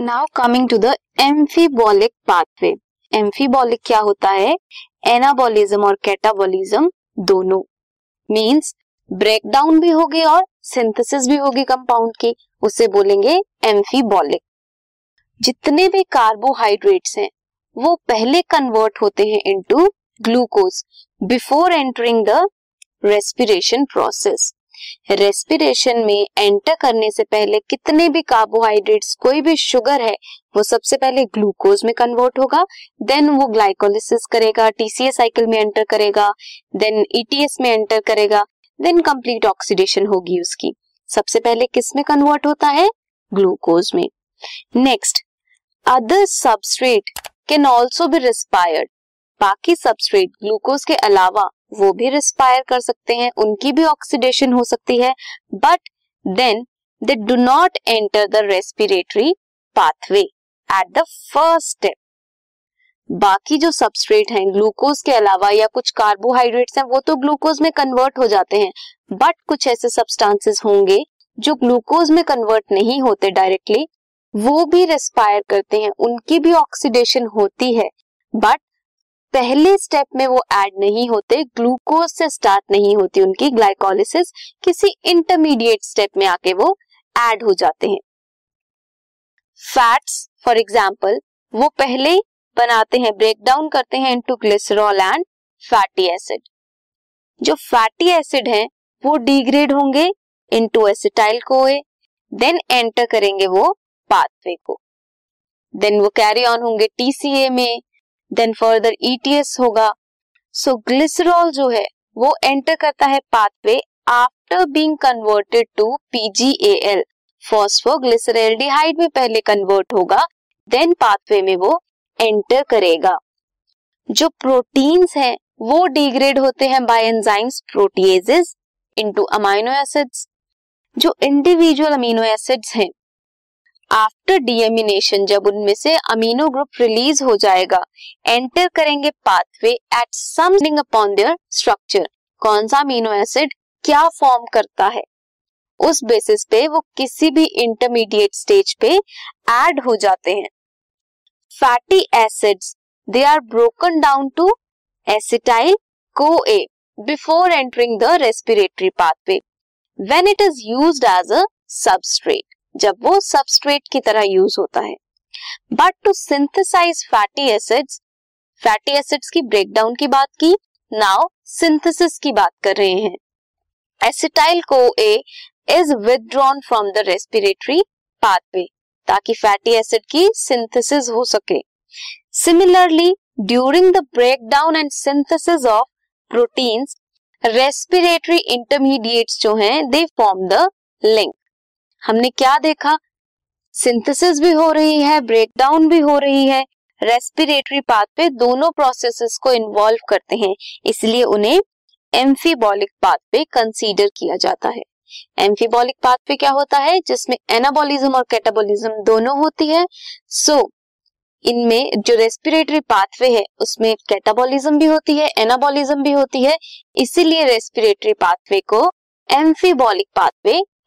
Now coming to the amphibolic pathway amphibolic क्या होता है? एनाबॉलिज्म और कैटाबॉलिज्म दोनों। मींस ब्रेकडाउन भी होगी और सिंथेसिस भी होगी कंपाउंड की। उसे बोलेंगे एम्फीबॉलिक जितने भी कार्बोहाइड्रेट्स हैं, वो पहले कन्वर्ट होते हैं into glucose before entering the respiration process respiration में एंटर करने से पहले कितने भी कार्बोहाइड्रेट्स कोई भी शुगर है, वो सबसे पहले ग्लूकोज में कन्वर्ट होगा देन वो ग्लाइकोलिसिस करेगा टीसीए साइकिल में एंटर करेगा देन ईटीएस में एंटर करेगा देन कंप्लीट ऑक्सीडेशन होगी उसकी। सबसे पहले किसमें कन्वर्ट होता है? ग्लूकोज में। Next other substrate can also be respired बाकी सबस्ट्रेट ग्लूकोज के अलावा वो भी रिस्पायर कर सकते हैं, उनकी भी ऑक्सीडेशन हो सकती है but then they do not enter the respiratory pathway at the first step बाकी जो सबस्ट्रेट हैं ग्लूकोज के अलावा या कुछ कार्बोहाइड्रेट्स हैं, वो तो ग्लूकोज में कन्वर्ट हो जाते हैं बट कुछ ऐसे सब्सटेंसेस होंगे जो ग्लूकोज में कन्वर्ट नहीं होते डायरेक्टली वो भी रेस्पायर करते हैं, उनकी भी ऑक्सीडेशन होती है बट पहले स्टेप में वो ऐड नहीं होते ग्लूकोज से स्टार्ट नहीं होती उनकी ग्लाइकोलिसिस किसी इंटरमीडिएट स्टेप में आके वो ऐड हो जाते हैं। फैट्स फॉर एग्ज़ाम्पल वो पहले बनाते हैं ब्रेक डाउन करते हैं into glycerol and fatty acid जो फैटी एसिड हैं, वो डिग्रेड होंगे into acetyl CoA then enter करेंगे वो पाथवे को। देन वो कैरी ऑन होंगे टीसीए में देन फर्दर ईटीएस होगा। सो so, ग्लिसरॉल जो है वो एंटर करता है pathway after being converted to PGL phosphoglyceraldehyde में पहले कन्वर्ट होगा देन पाथवे में वो एंटर करेगा। जो प्रोटीन्स हैं वो डिग्रेड होते हैं by enzymes proteases into amino acids जो इंडिविजुअल अमीनो एसिड्स हैं आफ्टर डीएमिनेशन जब उनमें से अमीनो ग्रुप रिलीज़ हो जाएगा एंटर करेंगे pathway at summing upon their structure कौन सा अमीनो एसिड क्या फॉर्म करता है? उस बेसिस पे वो किसी भी इंटरमीडिएट स्टेज पे ऐड हो जाते हैं। Fatty acids they are broken down to acetyl CoA before entering the respiratory pathway when it is use as a substrate जब वो सबस्ट्रेट की तरह यूज़ होता है। But to synthesise fatty acids fatty acids की ब्रेकडाउन की बात की नाउ सिंथेसिस की बात कर रहे हैं। Acetyl CoA is withdrawn from the respiratory pathway ताकि फैटी एसिड की सिंथेसिस हो सके। Similarly during the breakdown and synthesis of proteins respiratory intermediates जो हैं दे फॉर्म द लिंक हमने क्या देखा? सिंथेसिस भी हो रही है ब्रेकडाउन भी हो रही है। रेस्पिरेटरी पाथ पे दोनों प्रोसेसेस को इन्वॉल्व करते हैं इसलिए उन्हें एम्फीबॉलिक पाथ पे कंसीडर किया जाता है। एम्फीबॉलिक पाथ पे क्या होता है? जिसमें एनाबॉलिज्म और कैटाबॉलिज्म दोनों होती है। सो so, इनमें जो रेस्पिरेटरी पाथवे है उसमें कैटाबॉलिज्म भी होती है एनाबॉलिज्म भी होती है। इसीलिए रेस्पिरेटरी पाथवे को एम्फीबॉलिक पाथवे